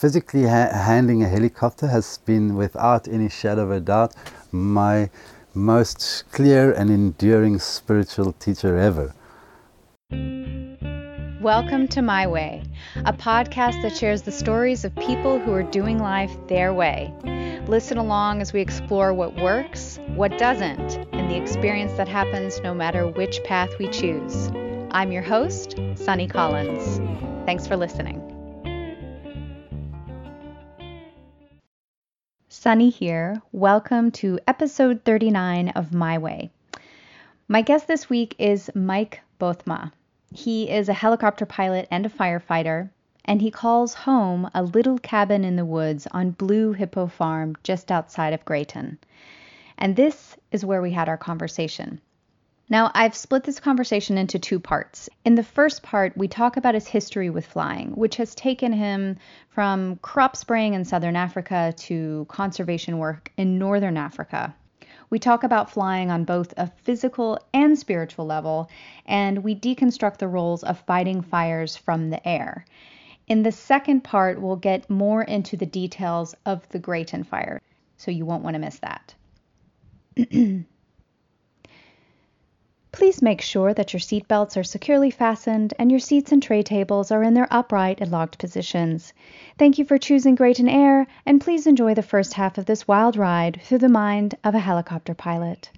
physically ha- handling a helicopter has been, without any shadow of a doubt, my most clear and enduring spiritual teacher ever. Welcome to My Way, a podcast that shares the stories of people who are doing life their way. Listen along as we explore what works, what doesn't, and the experience that happens no matter which path we choose. I'm your host, Sunny Collins. Thanks for listening. Sunny here. Welcome to episode 39 of My Way. My guest this week is Mike Bothma. He is a helicopter pilot and a firefighter, and he calls home a little cabin in the woods on Blue Hippo Farm just outside of Greyton. And this is where we had our conversation. Now, I've split this conversation into two parts. In the first part, we talk about his history with flying, which has taken him from crop spraying in southern Africa to conservation work in northern Africa. We talk about flying on both a physical and spiritual level, and we deconstruct the roles of fighting fires from the air. In the second part, we'll get more into the details of the Greyton fire, so you won't want to miss that. Please make sure that your seatbelts are securely fastened and your seats and tray tables are in their upright and locked positions. Thank you for choosing Greyton Air, and please enjoy the first half of this wild ride through the mind of a helicopter pilot.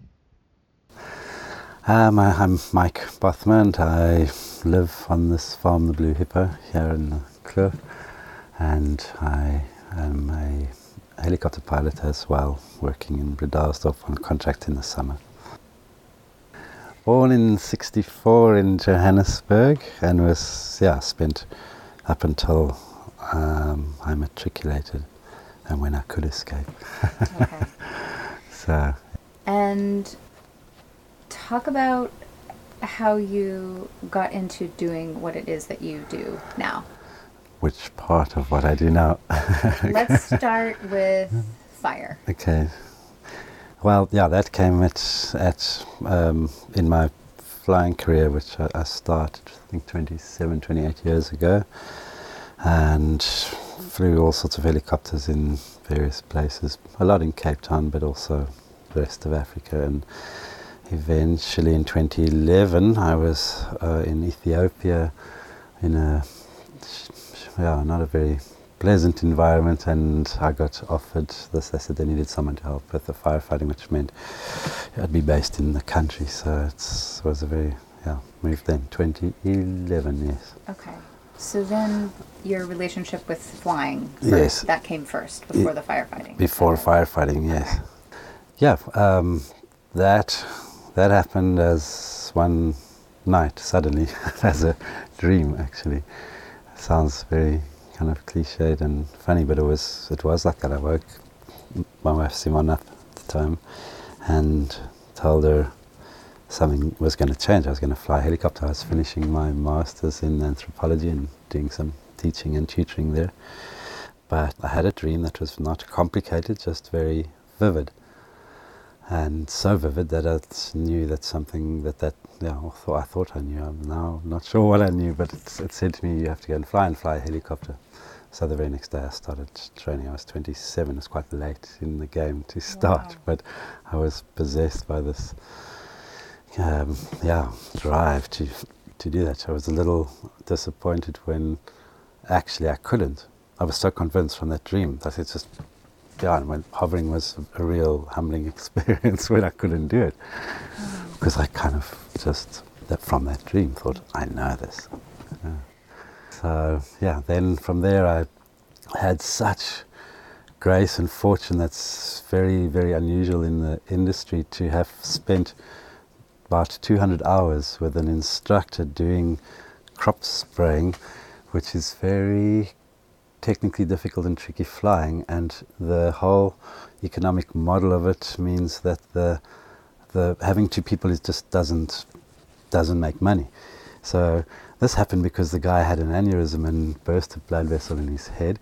Um, I'm Mike Bothma. I live on this farm, the Blue Hippo, here in the and I am a helicopter pilot as well, working in Bredasdorp on contract in the summer born in 64 in Johannesburg and was, yeah, spent up until um, I matriculated and when I could escape. Okay. so. And talk about how you got into doing what it is that you do now. Which part of what I do now? Let's start with fire. Okay. Well, yeah, that came at, at um, in my flying career, which I, I, started, I think, 27, 28 years ago, and flew all sorts of helicopters in various places, a lot in Cape Town, but also the rest of Africa. And eventually in 2011, I was uh, in Ethiopia in a, yeah, not a very pleasant environment and I got offered this. They said they needed someone to help with the firefighting, which meant I'd be based in the country. So it was a very, yeah, moved then, 2011, yes. Okay. So then your relationship with flying, first, yes. that came first before the firefighting? Before okay. firefighting, yes. Okay. Yeah, um, that, that happened as one night, suddenly, as a dream actually. Sounds very kind of cliched and funny, but it was it was like that. I woke my wife Simona at the time and told her something was going to change. I was going to fly a helicopter. I was finishing my masters in anthropology and doing some teaching and tutoring there. But I had a dream that was not complicated, just very vivid and so vivid that I knew that something that that yeah I thought I knew. I'm now not sure what I knew, but it, it said to me, "You have to go and fly and fly a helicopter." So the very next day I started training. I was 27. It's quite late in the game to start, wow. but I was possessed by this, um, yeah, drive to to do that. I was a little disappointed when actually I couldn't. I was so convinced from that dream that it's just yeah, and when hovering was a real humbling experience when I couldn't do it. Because I kind of just, that from that dream, thought, I know this. So, yeah, then from there I had such grace and fortune that's very, very unusual in the industry to have spent about 200 hours with an instructor doing crop spraying, which is very technically difficult and tricky flying, and the whole economic model of it means that the the having two people is just doesn't doesn't make money. So this happened because the guy had an aneurysm and burst a blood vessel in his head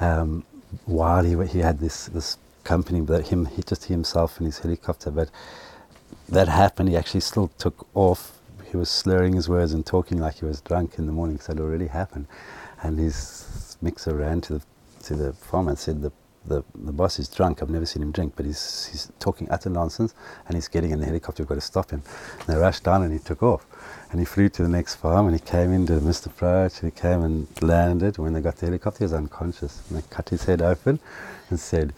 um, while he he had this this company, but him he just himself in his helicopter. But that happened. He actually still took off. He was slurring his words and talking like he was drunk in the morning. So it already happened, and his mixer ran to the to the farmer and said, the, the, the boss is drunk. I've never seen him drink, but he's, he's talking utter nonsense and he's getting in the helicopter. We've got to stop him. And they rushed down and he took off. And he flew to the next farm and he came in, did a missed approach, and he came and landed. When they got the helicopter, he was unconscious. And they cut his head open and said,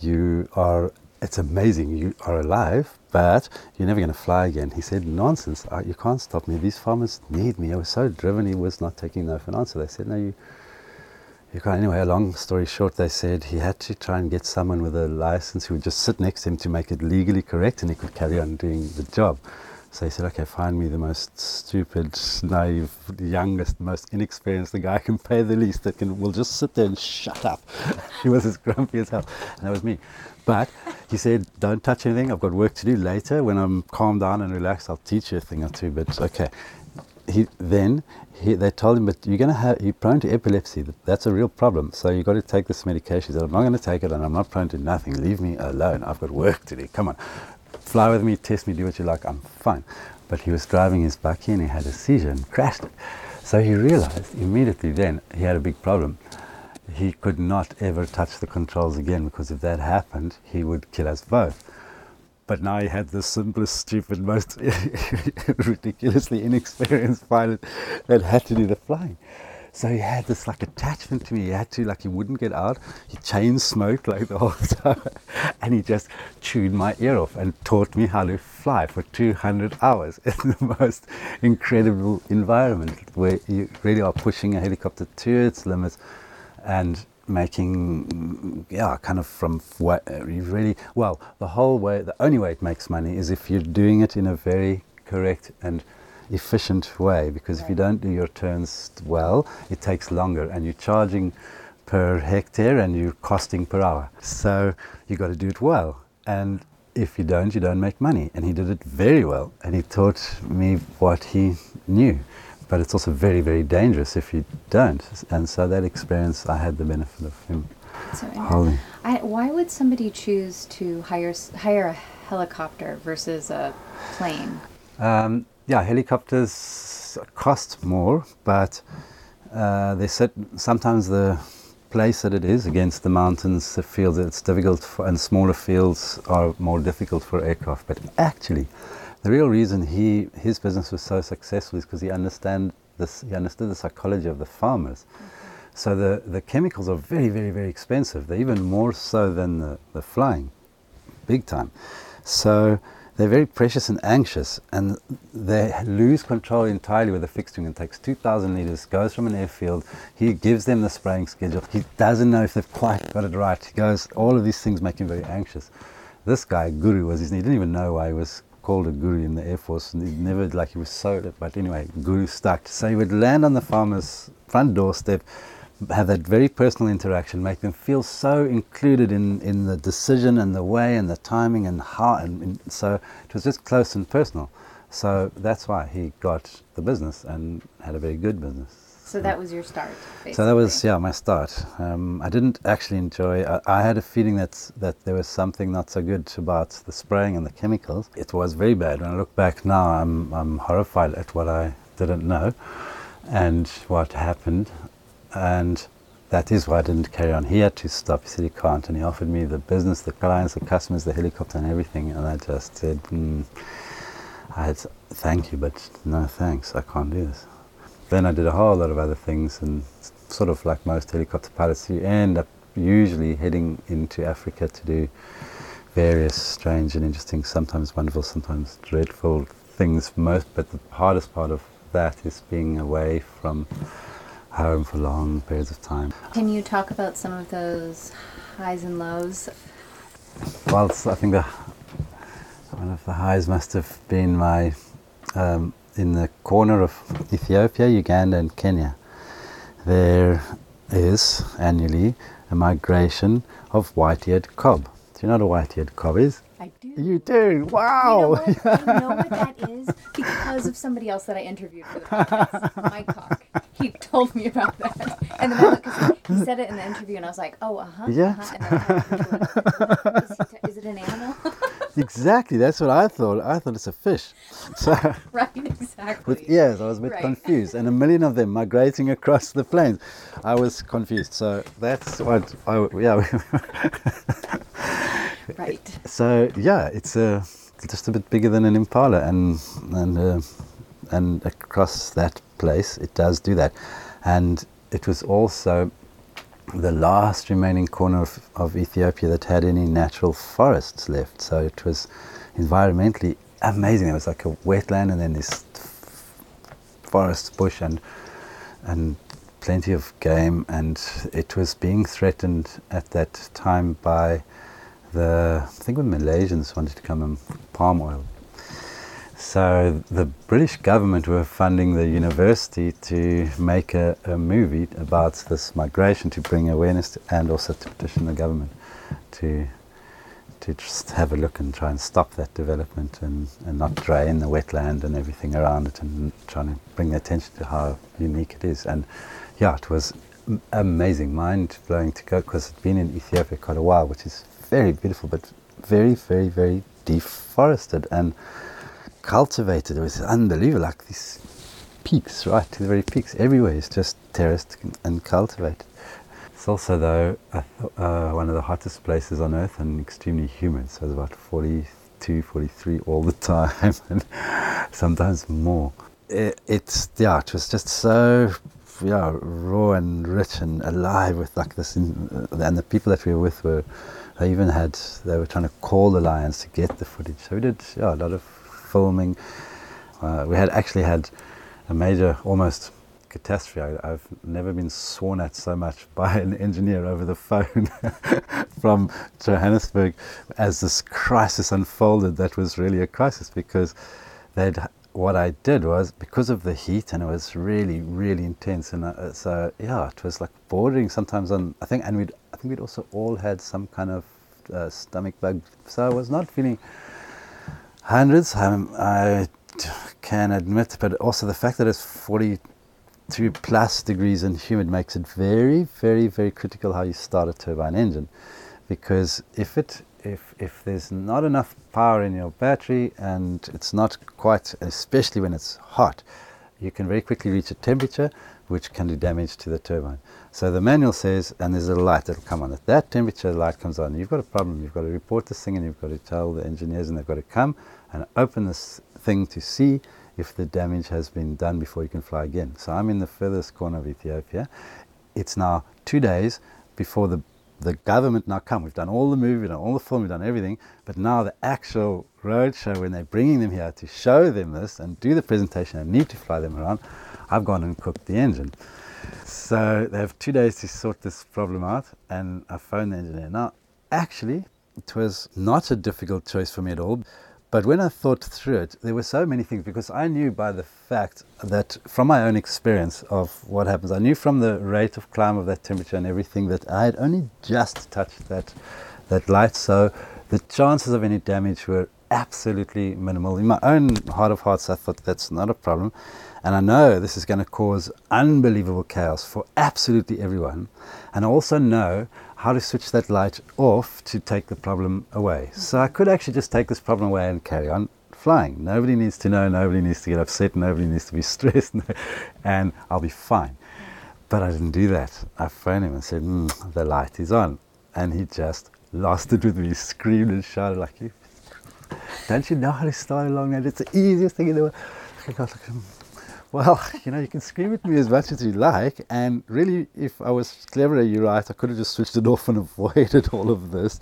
You are, it's amazing, you are alive, but you're never going to fly again. He said, Nonsense, you can't stop me. These farmers need me. I was so driven, he was not taking no for an answer. They said, No, you. Anyway, a long story short, they said he had to try and get someone with a license who would just sit next to him to make it legally correct and he could carry on doing the job. So he said, okay, find me the most stupid, naive, youngest, most inexperienced, the guy can pay the least that can will just sit there and shut up. he was as grumpy as hell. And that was me. But he said, don't touch anything. I've got work to do later. When I'm calmed down and relaxed, I'll teach you a thing or two. But okay. He, then he, they told him, but you're going to have, you're prone to epilepsy. That's a real problem. So you've got to take this medication. He said, I'm not going to take it and I'm not prone to nothing. Leave me alone. I've got work to do. Come on fly with me, test me, do what you like, I'm fine. But he was driving his bakkie and he had a seizure and crashed it. So he realized immediately then he had a big problem. He could not ever touch the controls again because if that happened, he would kill us both. But now he had the simplest, stupid, most ridiculously inexperienced pilot that had to do the flying. So he had this like attachment to me. He had to like he wouldn't get out. He chain smoked like the whole time, and he just chewed my ear off and taught me how to fly for 200 hours in the most incredible environment where you really are pushing a helicopter to its limits and making yeah kind of from what you really well the whole way the only way it makes money is if you're doing it in a very correct and efficient way because right. if you don't do your turns well, it takes longer and you're charging per hectare and you're costing per hour. So you got to do it well. And if you don't, you don't make money. And he did it very well. And he taught me what he knew. But it's also very, very dangerous if you don't. And so that experience, I had the benefit of him. So, I, why would somebody choose to hire hire a helicopter versus a plane? Um, yeah, helicopters cost more, but uh, they said sometimes the place that it is against the mountains, the fields, it's difficult, for, and smaller fields are more difficult for aircraft. But actually, the real reason he his business was so successful is because he understand this, he understood the psychology of the farmers. So the, the chemicals are very, very, very expensive. They're even more so than the, the flying, big time. So they're very precious and anxious, and they lose control entirely with fixed wing. It takes 2,000 litres, goes from an airfield. He gives them the spraying schedule. He doesn't know if they've quite got it right. He goes, all of these things make him very anxious. This guy, Guru, was his. He didn't even know why he was called a guru in the Air Force, and he never, like, he was so, but anyway, Guru stuck. So he would land on the farmer's front doorstep have that very personal interaction, make them feel so included in, in the decision and the way and the timing and how, and, and, so it was just close and personal. So that's why he got the business and had a very good business. So that was your start. Basically. So that was yeah my start. Um, I didn't actually enjoy. I, I, had a feeling that that there was something not so good about the spraying and the chemicals. It was very bad. When I look back now, I'm I'm horrified at what I didn't know and what happened and that is why I didn't carry on. He had to stop. He said he can't, and he offered me the business, the clients, the customers, the helicopter, and everything. And I just said, mm, I had thank you, but no thanks. I can't do this. Then I did a whole lot of other things, and sort of like most helicopter pilots, you end up usually heading into Africa to do various strange and interesting, sometimes wonderful, sometimes dreadful things. Most, but the hardest part of that is being away from home for long periods of time. Can you talk about some of those highs and lows? Well, I think the one of the highs must have been my um, in the corner of Ethiopia, Uganda, and Kenya. There is annually a migration of white-eared kob. Do you know what a white-eared kob is? I do. You do? Wow! You know what, I know what that is because of somebody else that I interviewed for the podcast, Mike Cock. He told me about that. And then I looked, he said it in the interview, and I was like, oh, uh huh. Yeah. Uh-huh. Is, is, it an animal? Exactly. That's what I thought. I thought it's a fish. So right, exactly. with ears, I was a bit Right. confused, and a million of them migrating across the plains. I was confused. So that's what I yeah. Right. So yeah, it's uh, just a bit bigger than an impala, and and uh, and across that place, it does do that, and it was also the last remaining corner of, of Ethiopia that had any natural forests left. So it was environmentally amazing. It was like a wetland, and then this forest, bush, and and plenty of game, and it was being threatened at that time by the I think when Malaysians wanted to come and palm oil. So the British government were funding the university to make a, a movie about this migration to bring awareness to, and also to petition the government to to just have a look and try and stop that development and, and not drain the wetland and everything around it and trying to bring attention to how unique it is. And yeah, it was amazing, mind blowing to go because I'd been in Ethiopia quite a while, which is very beautiful, but very, very, very deforested and cultivated. It was unbelievable, like these peaks, right the very peaks. Everywhere is just terraced and cultivated. It's also, though, uh, one of the hottest places on earth and extremely humid. So it's about 42, 43 all the time, and sometimes more. It, it's yeah, it was just so yeah raw and rich and alive with like this. In, uh, and the people that we were with were they even had they were trying to call the lions to get the footage. So we did yeah a lot of filming. Uh, we had actually had a major almost catastrophe. I, I've never been sworn at so much by an engineer over the phone from Johannesburg as this crisis unfolded. That was really a crisis because they'd what I did was because of the heat and it was really really intense and uh, so yeah it was like bordering sometimes on I think and we would I think we'd also all had some kind of uh, stomach bug so I was not feeling hundreds. Um, I can admit but also the fact that it's 42 plus degrees and humid makes it very very very critical how you start a turbine engine. Because if it if if there's not enough power in your battery and it's not quite especially when it's hot you can very quickly reach a temperature which can do damage to the turbine. So the manual says and there's a light that'll come on. At that temperature the light comes on. You've got a problem. You've got to report this thing and you've got to tell the engineers and they've got to come and open this thing to see if the damage has been done before you can fly again so i'm in the furthest corner of ethiopia it's now two days before the the government now come. We've done all the movie, we've done all the film, we've done everything, but now the actual roadshow, when they're bringing them here to show them this and do the presentation and need to fly them around, I've gone and cooked the engine. So they have two days to sort this problem out, and I phoned the engineer. Now, actually, it was not a difficult choice for me at all. But when I thought through it, there were so many things because I knew by the fact that from my own experience of what happens, I knew from the rate of climb of that temperature and everything that I had only just touched that that light. So the chances of any damage were absolutely minimal. In my own heart of hearts, I thought that's not a problem. And I know this is going to cause unbelievable chaos for absolutely everyone. And I also know how to switch that light off to take the problem away. So I could actually just take this problem away and carry on flying. Nobody needs to know, nobody needs to get upset, nobody needs to be stressed, and I'll be fine. But I didn't do that. I phoned him and said, mm, the light is on. And he just lost it with me, screamed and shouted like, don't you know how to start a long night? It's the easiest thing in the world. I was like, "Hmm, well, you know, you can scream at me as much as you like, and really, if I was cleverer, you're right, I could have just switched it off and avoided all of this.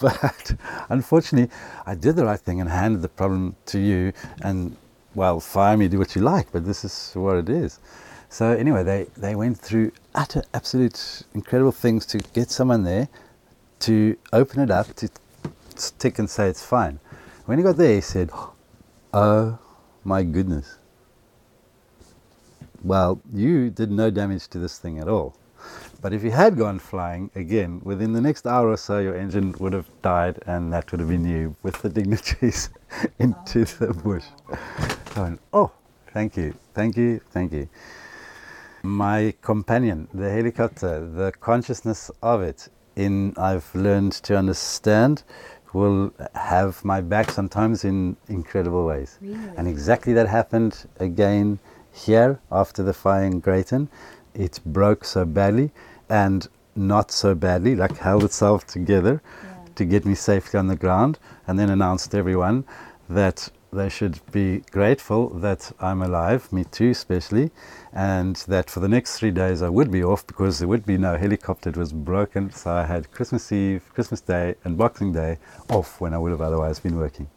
But unfortunately, I did the right thing and handed the problem to you, and well, fire me, do what you like, but this is what it is. So, anyway, they, they went through utter, absolute, incredible things to get someone there to open it up, to tick and say it's fine. When he got there, he said, Oh my goodness well, you did no damage to this thing at all. But if you had gone flying again, within the next hour or so, your engine would have died, and that would have been you with the dignitaries into the bush. I went, oh, thank you, thank you, thank you. My companion, the helicopter, the consciousness of it, in I've learned to understand will have my back sometimes in incredible ways. Really? And exactly that happened again here after the fire in Greyton. It broke so badly and not so badly, like held itself together Yeah. to get me safely on the ground and then announced to everyone that they should be grateful that I'm alive, me too, especially, and that for the next three days I would be off because there would be no helicopter. It was broken, so I had Christmas Eve, Christmas Day, and Boxing Day off when I would have otherwise been working.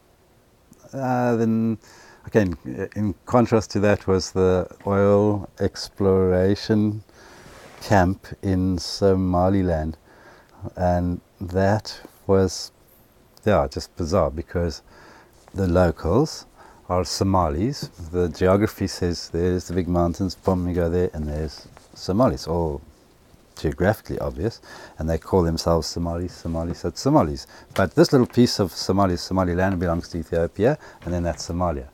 Uh, then, again, in contrast to that was the oil exploration camp in Somaliland, and that was, yeah, just bizarre because the locals are Somalis. The geography says there's the big mountains, boom, you go there, and there's Somalis, all geographically obvious, and they call themselves Somalis, Somalis, so it's Somalis. But this little piece of Somalis, Somaliland belongs to Ethiopia, and then that's Somalia.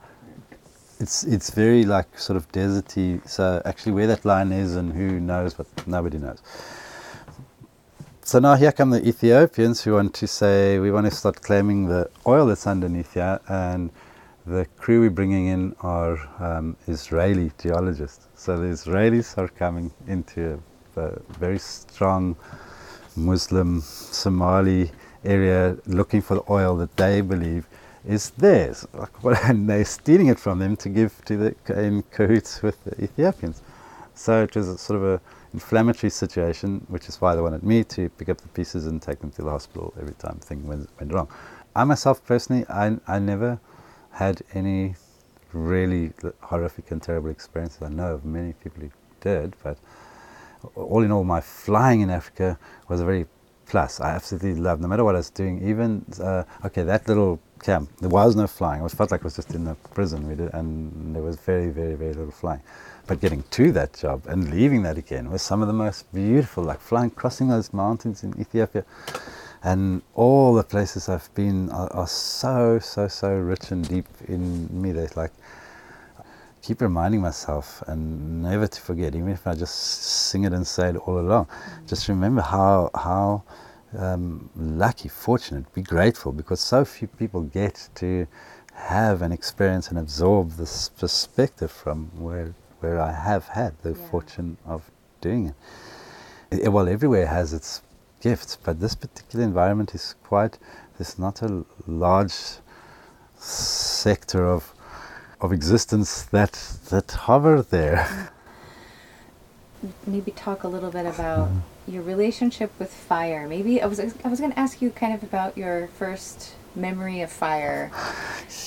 It's it's very like sort of deserty. So actually, where that line is and who knows, but nobody knows. So now here come the Ethiopians who want to say we want to start claiming the oil that's underneath here, and the crew we're bringing in are um, Israeli geologists. So the Israelis are coming into a, a very strong Muslim Somali area looking for the oil that they believe is theirs, and they're stealing it from them to give to the in cahoots with the Ethiopians. So it was a sort of a inflammatory situation, which is why they wanted me to pick up the pieces and take them to the hospital every time thing went, went wrong. I myself personally, I, I never had any really horrific and terrible experiences. I know of many people who did, but all in all, my flying in Africa was a very plus. I absolutely loved, no matter what I was doing, even, uh, okay, that little camp, there was no flying. It felt like I was just in a prison, we did, and there was very, very, very little flying. But getting to that job and leaving that again was some of the most beautiful, like flying, crossing those mountains in Ethiopia. And all the places I've been are, are so, so, so rich and deep in me. There's like, keep reminding myself and never to forget, even if I just sing it and say it all along. Just remember how how um, lucky, fortunate, be grateful because so few people get to have and experience and absorb this perspective from where where I have had the Yeah. fortune of doing it. Eh, Well, everywhere has its gifts, but this particular environment is quite. There's not a large sector of of existence that that hover there. Maybe talk a little bit about your relationship with fire. Maybe I was I was going to ask you kind of about your first memory of fire,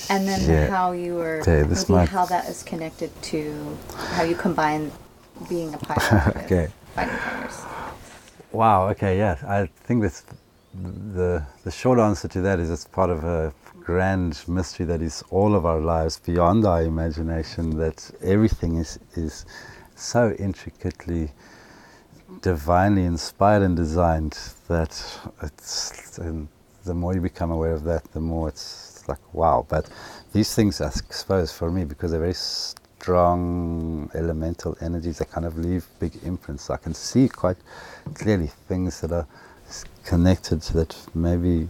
and then Yeah. how you were Okay, this maybe might- how that is connected to how you combine being a pilot Okay. fighting fires. Wow. Okay. Yeah. I think that's the the short answer to that is it's part of a grand mystery that is all of our lives beyond our imagination. That everything is is so intricately, divinely inspired and designed that it's. And the more you become aware of that, the more it's like wow. But these things, I suppose, for me, because they're very strong elemental energies that kind of leave big imprints. I can see quite clearly things that are connected that maybe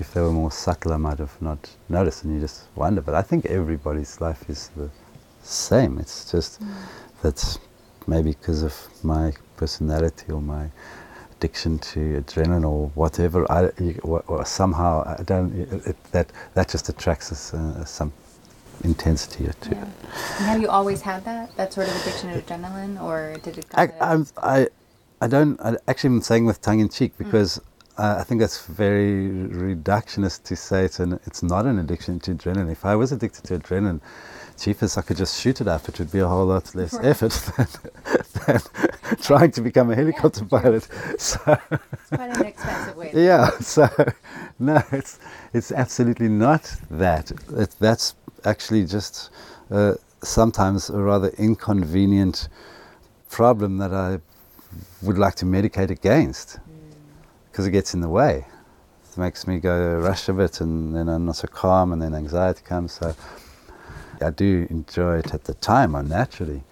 if they were more subtle I might have not noticed and you just wonder. But I think everybody's life is the same. It's just mm. That maybe because of my personality or my addiction to adrenaline or whatever, I, or, or somehow I don't, it, it, that, that just attracts us uh, some intensity to Yeah. it. And have you always had that that sort of addiction to adrenaline, or did it? I, I'm, I, I don't. I actually, I'm saying with tongue in cheek because uh, I think that's very reductionist to say it's an. It's not an addiction to adrenaline. If I was addicted to adrenaline, cheapest I could just shoot it up. It would be a whole lot less Right. effort than, than trying to become a helicopter true. pilot. So it's quite an expensive way. yeah. So no, it's it's absolutely not that. It, that's actually just uh, sometimes a rather inconvenient problem that I would like to medicate against because it gets in the way. It makes me go rush a bit, and then I'm not so calm, and then anxiety comes. So I do enjoy it at the time, unnaturally,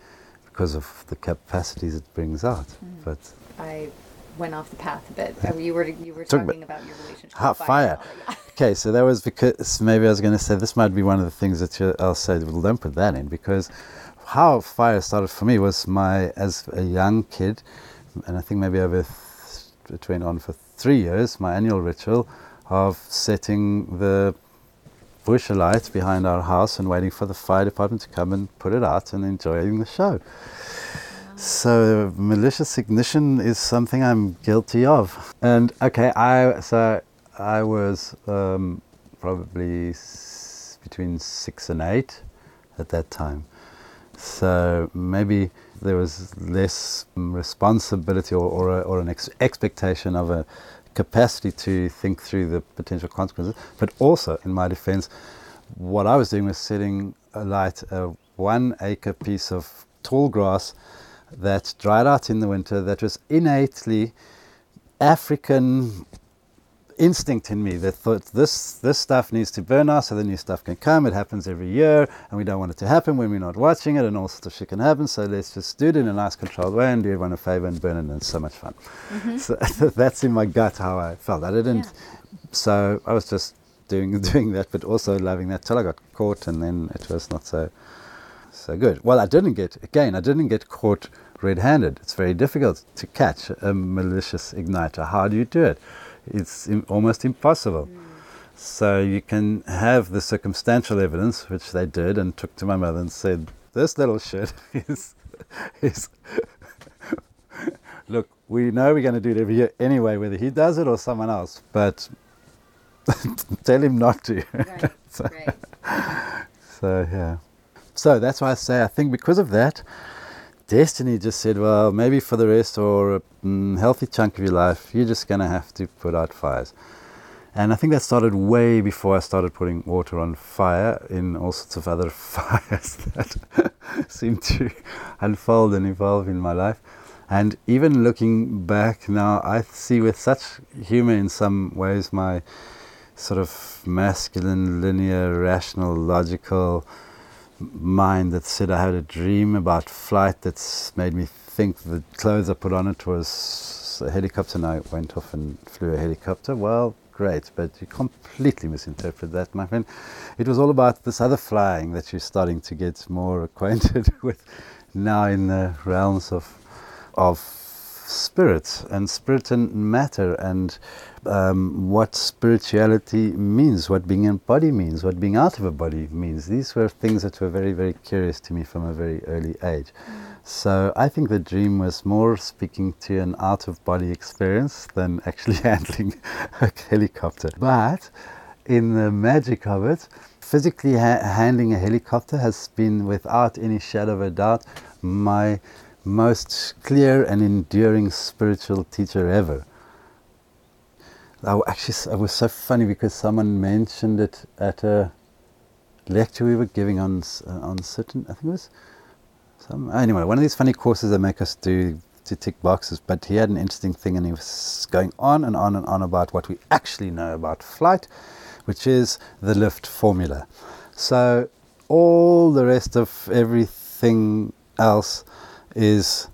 because of the capacities it brings out. But I went off the path a bit. Uh, You were you were Talk talking about your relationship Hot with fire. and Okay, so that was because maybe I was going to say this might be one of the things that you, I'll say. Well, don't put that in because how fire started for me was my as a young kid, and I think maybe over th- went on for three years. My annual ritual of setting the bush alight behind our house and waiting for the fire department to come and put it out and enjoying the show. So malicious ignition is something I'm guilty of. And okay, I so I was um, probably s- between six and eight at that time. So maybe there was less responsibility or, or, a, or an ex- expectation of a capacity to think through the potential consequences. But also, in my defense, what I was doing was setting alight a one acre piece of tall grass that dried out in the winter that was innately African instinct in me that thought this this stuff needs to burn out so the new stuff can come. It happens every year and we don't want it to happen when we're not watching it and all sorts of shit can happen. So let's just do it in a nice controlled way and do everyone a favor and burn it and it's so much fun. Mm-hmm. So that's in my gut how I felt. I didn't so I was just doing doing that but also loving that till I got caught and then it was not so so good. Well, I didn't get, again, I didn't get caught red handed. It's very difficult to catch a malicious igniter. How do you do it? It's im- almost impossible. So you can have the circumstantial evidence, which they did, and took to my mother and said, This little shit is. is Look, we know we're going to do it every year anyway, whether he does it or someone else, but tell him not to. Right. So- right. so yeah. So that's why I say I think because of that, destiny just said, well, maybe for the rest or a mm, healthy chunk of your life, you're just gonna have to put out fires. And I think that started way before I started putting water on fire in all sorts of other fires that seem to unfold and evolve in my life. And even looking back now, I see with such humor in some ways my sort of masculine, linear, rational, logical mind that said I had a dream about flight that's made me think the clothes I put on it was a helicopter and I went off and flew a helicopter. Well, great, but you completely misinterpret that, my friend. It was all about this other flying that you're starting to get more acquainted with now in the realms of of spirit and spirit and matter and um, what spirituality means, what being in body means, what being out of a body means. These were things that were very, very curious to me from a very early age. So I think the dream was more speaking to an out of body experience than actually handling a helicopter. But in the magic of it, physically ha- handling a helicopter has been, without any shadow of a doubt, my most clear and enduring spiritual teacher ever. I actually, it was so funny because someone mentioned it at a lecture we were giving on uh, on certain. I think it was some anyway one of these funny courses that make us do to tick boxes. But he had an interesting thing, and he was going on and on and on about what we actually know about flight, which is the lift formula. So all the rest of everything else is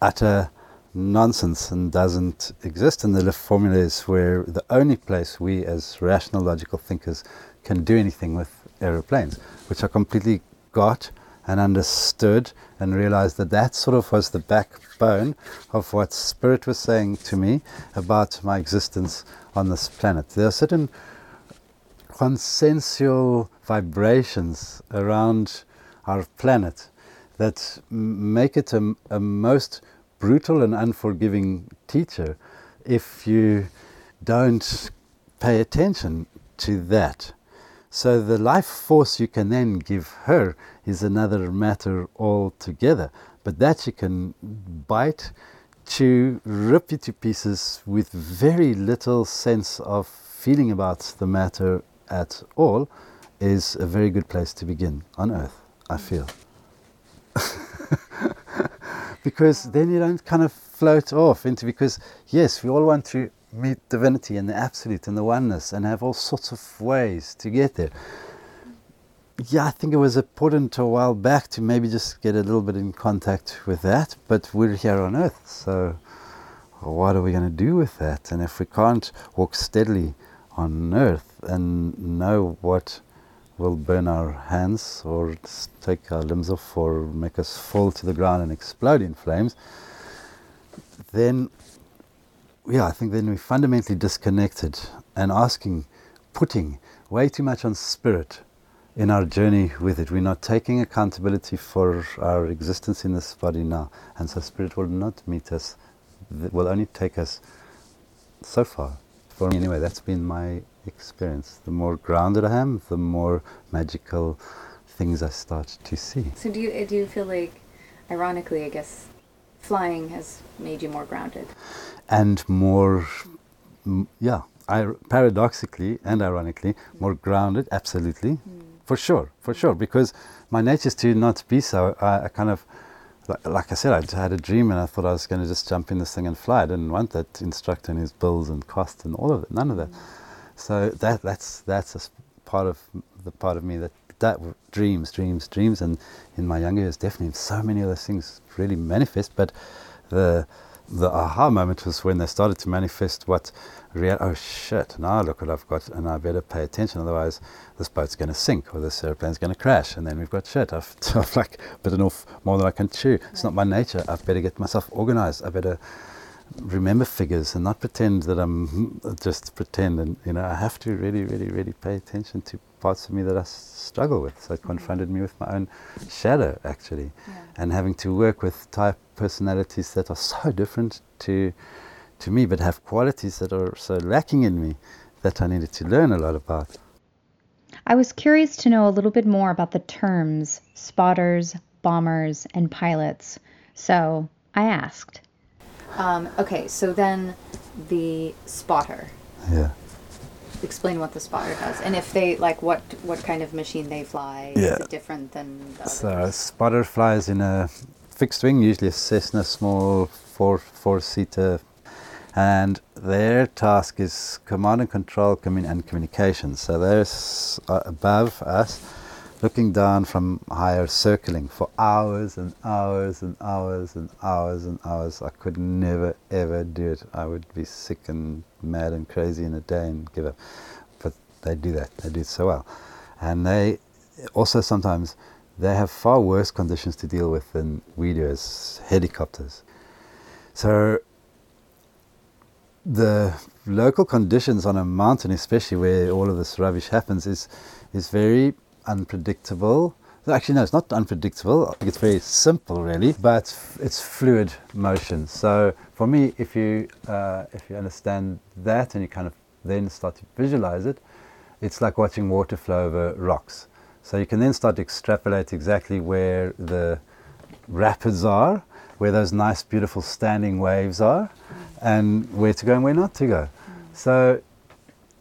utter nonsense and doesn't exist. And the lift formula is where the only place we as rational, logical thinkers can do anything with aeroplanes, which I completely got and understood and realized that that sort of was the backbone of what Spirit was saying to me about my existence on this planet. There are certain consensual vibrations around our planet that make it a, a most brutal and unforgiving teacher if you don't pay attention to that. So the life force you can then give her is another matter altogether. But that you can bite, chew, rip you to pieces with very little sense of feeling about the matter at all is a very good place to begin on earth, I feel. because then you don't kind of float off into because yes, we all want to meet divinity and the absolute and the oneness and have all sorts of ways to get there. Yeah, I think it was important a while back to maybe just get a little bit in contact with that, but we're here on earth, so what are we going to do with that? And if we can't walk steadily on earth and know what will burn our hands or take our limbs off or make us fall to the ground and explode in flames, then, yeah, I think then we're fundamentally disconnected and asking, putting way too much on spirit in our journey with it. We're not taking accountability for our existence in this body now. And so spirit will not meet us, will only take us so far. For me, anyway, that's been my experience. The more grounded I am, the more magical things I start to see. So do you, do you feel like, ironically, I guess, flying has made you more grounded? And more, yeah, I, paradoxically and ironically, more grounded, absolutely. Mm for sure, for sure, because my nature is to not be so. I, I kind of, like, I said, I had a dream and I thought I was going to just jump in this thing and fly. I didn't want that instructor and his bills and costs and all of it, none of that. So that that's that's a part of the part of me that that dreams, dreams, dreams, and in my younger years, definitely so many of those things really manifest. But the the aha moment was when they started to manifest what real oh shit now look what I've got and I better pay attention otherwise this boat's going to sink or this airplane's going to crash and then we've got shit. I've, I've like bitten off more than I can chew. It's not my nature. I better get myself organized. I better remember figures and not pretend that I'm just pretend and you know I have to really really really pay attention to parts of me that I struggle with. So it mm-hmm. confronted me with my own shadow actually yeah. and having to work with type personalities that are so different to to me, but have qualities that are so lacking in me that I needed to learn a lot about. I was curious to know a little bit more about the terms spotters, bombers, and pilots. So I asked. Um, okay, so then the spotter. Yeah. Explain what the spotter does, and if they like what what kind of machine they fly. Yeah. Is it different than the so a spotter flies in a fixed wing, usually a Cessna small four four seater and their task is command and control commun- and communication. So they're uh, above us, looking down from higher, circling for hours and hours and hours and hours and hours. I could never ever do it. I would be sick and mad and crazy in a day and give up. But they do that. They do it so well, and they also sometimes they have far worse conditions to deal with than we do as helicopters. So the local conditions on a mountain, especially where all of this rubbish happens, is is very unpredictable. Actually, no, it's not unpredictable. It's very simple, really, but it's fluid motion. So for me, if you uh, if you understand that and you kind of then start to visualize it, it's like watching water flow over rocks. So you can then start to extrapolate exactly where the rapids are, where those nice, beautiful standing waves are, and where to go and where not to go. So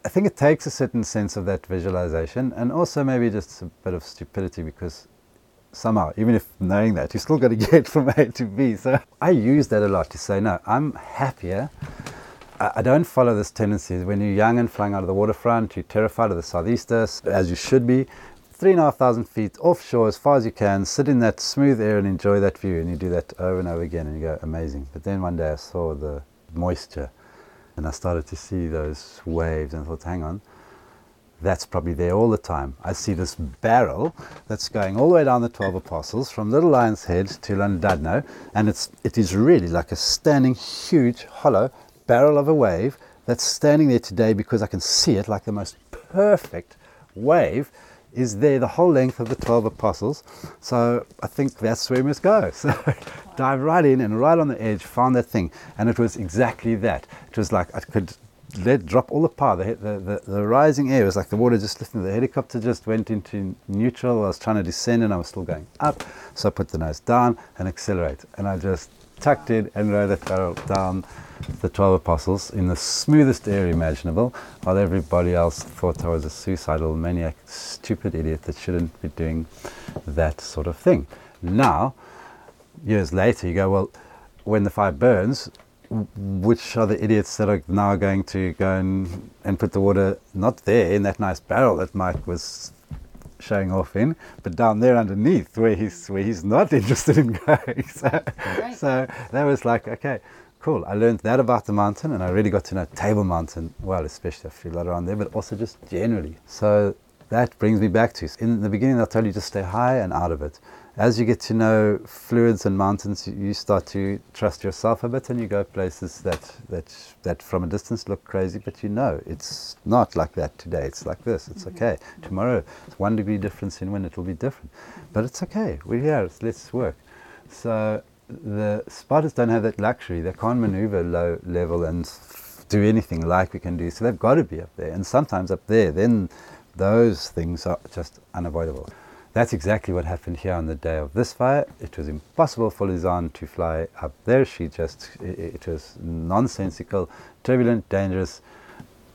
I think it takes a certain sense of that visualization and also maybe just a bit of stupidity because somehow, even if knowing that, you still got to get from A to B. So I use that a lot to say, no, I'm happier. I, I don't follow this tendency. When you're young and flying out of the waterfront, you're terrified of the southeasters, as you should be. Three and a half thousand feet offshore as far as you can, sit in that smooth air and enjoy that view. And you do that over and over again and you go, amazing. But then one day I saw the moisture. And I started to see those waves and I thought, hang on, that's probably there all the time. I see this barrel that's going all the way down the 12 Apostles from Little Lion's Head to Llandudno, and it's, it is really like a standing, huge, hollow barrel of a wave that's standing there today because I can see it like the most perfect wave is there the whole length of the 12 apostles. So I think that's where we must go. So dive right in and right on the edge, found that thing. And it was exactly that. It was like I could let drop all the power. The, the, the, the rising air was like the water just lifting. The helicopter just went into neutral. I was trying to descend and I was still going up. So I put the nose down and accelerate. And I just tucked in and rode that barrel down the 12 apostles in the smoothest air imaginable, while everybody else thought I was a suicidal maniac, stupid idiot that shouldn't be doing that sort of thing. Now, years later, you go, well, when the fire burns, which are the idiots that are now going to go and, and put the water not there in that nice barrel that Mike was showing off in, but down there underneath where he's where he's not interested in going. So, right. so that was like, okay, cool. I learned that about the mountain, and I really got to know Table Mountain well, especially I feel lot around there, but also just generally. So that brings me back to in the beginning, they'll tell you just stay high and out of it. As you get to know fluids and mountains, you start to trust yourself a bit, and you go places that that that from a distance look crazy, but you know it's not like that today. It's like this. It's mm-hmm. okay. Tomorrow, it's one degree difference in wind. It'll be different, but it's okay. We're here. Let's work. So the spotters don't have that luxury. They can't maneuver low level and do anything like we can do. So they've got to be up there. And sometimes up there, then those things are just unavoidable. That's exactly what happened here on the day of this fire. It was impossible for Lizanne to fly up there. She just, it, it was nonsensical, turbulent, dangerous,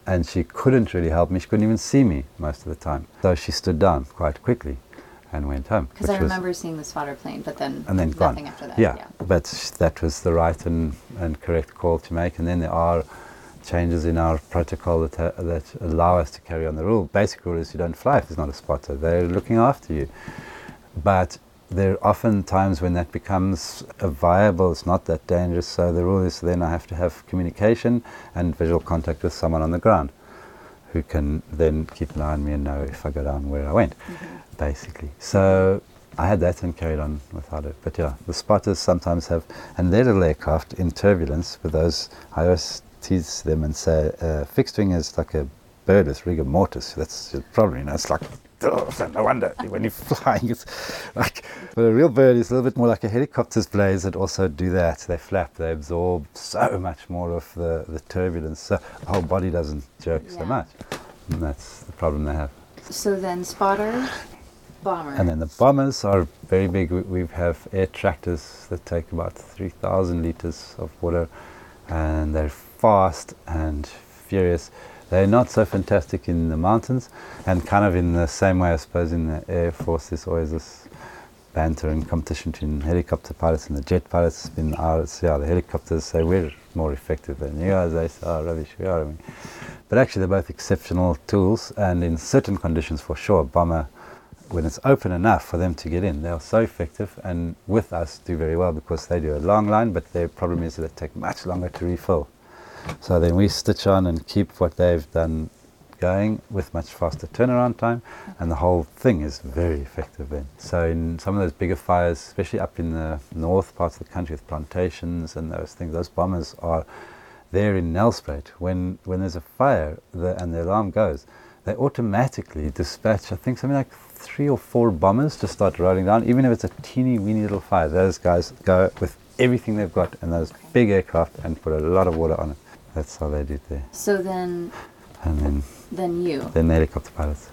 and she couldn't really help me. She couldn't even see me most of the time. So she stood down quite quickly and went home. Because I remember seeing the spotter plane, but then and then nothing gone. after that. Yeah, yeah, but that was the right and, and correct call to make. And then there are changes in our protocol that, uh, that allow us to carry on the rule. Basic rule is you don't fly if there's not a spotter. They're looking after you. But there are often times when that becomes viable, it's not that dangerous. So the rule is then I have to have communication and visual contact with someone on the ground who can then keep an eye on me and know if I go down where I went. Mm-hmm basically. So I had that and carried on without it. But yeah, the spotters sometimes have, and their little aircraft in turbulence with those, I always tease them and say, uh, fixed wing is like a bird with rigor mortis. That's probably, you know, it's like, oh, no wonder when you're flying, it's like, but a real bird is a little bit more like a helicopter's blades that also do that. They flap, they absorb so much more of the, the turbulence. So the whole body doesn't jerk yeah. so much. And that's the problem they have. So then spotters Bomber. And then the bombers are very big. We, we have air tractors that take about 3,000 liters of water and they're fast and furious. They're not so fantastic in the mountains and kind of in the same way, I suppose, in the Air Force, there's always this banter and competition between helicopter pilots and the jet pilots. In ours, yeah, the helicopters say we're more effective than you guys. They say, oh, rubbish, we are. I mean. But actually, they're both exceptional tools, and in certain conditions, for sure, a bomber when it's open enough for them to get in, they are so effective and with us do very well because they do a long line, but their problem is that they take much longer to refill. So then we stitch on and keep what they've done going with much faster turnaround time, and the whole thing is very effective then. So in some of those bigger fires, especially up in the north parts of the country with plantations and those things, those bombers are there in Nelspruit. When, when there's a fire the, and the alarm goes, they automatically dispatch, I think something like three or four bombers just start rolling down, even if it's a teeny weeny little fire. Those guys go with everything they've got and those big aircraft and put a lot of water on it. That's how they do it there. So then, and then, then you, then the helicopter pilots.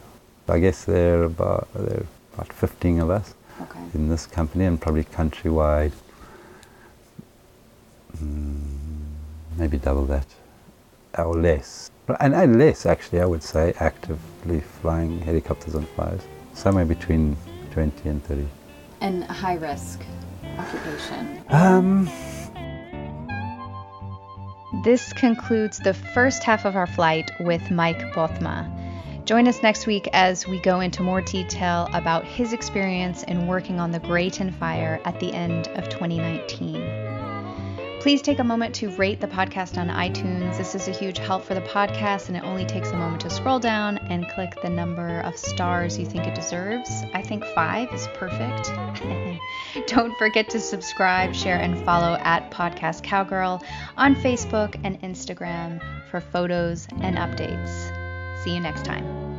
I guess there are about there are about 15 of us okay. in this company and probably countrywide. Mm, maybe double that or less. And, and less, actually, I would say, actively flying helicopters on fires somewhere between 20 and 30. And a high risk occupation? Um, this concludes the first half of our flight with Mike Bothma. Join us next week as we go into more detail about his experience in working on the Greyton fire at the end of 2019. Please take a moment to rate the podcast on iTunes. This is a huge help for the podcast, and it only takes a moment to scroll down and click the number of stars you think it deserves. I think five is perfect. Don't forget to subscribe, share, and follow at Podcast Cowgirl on Facebook and Instagram for photos and updates. See you next time.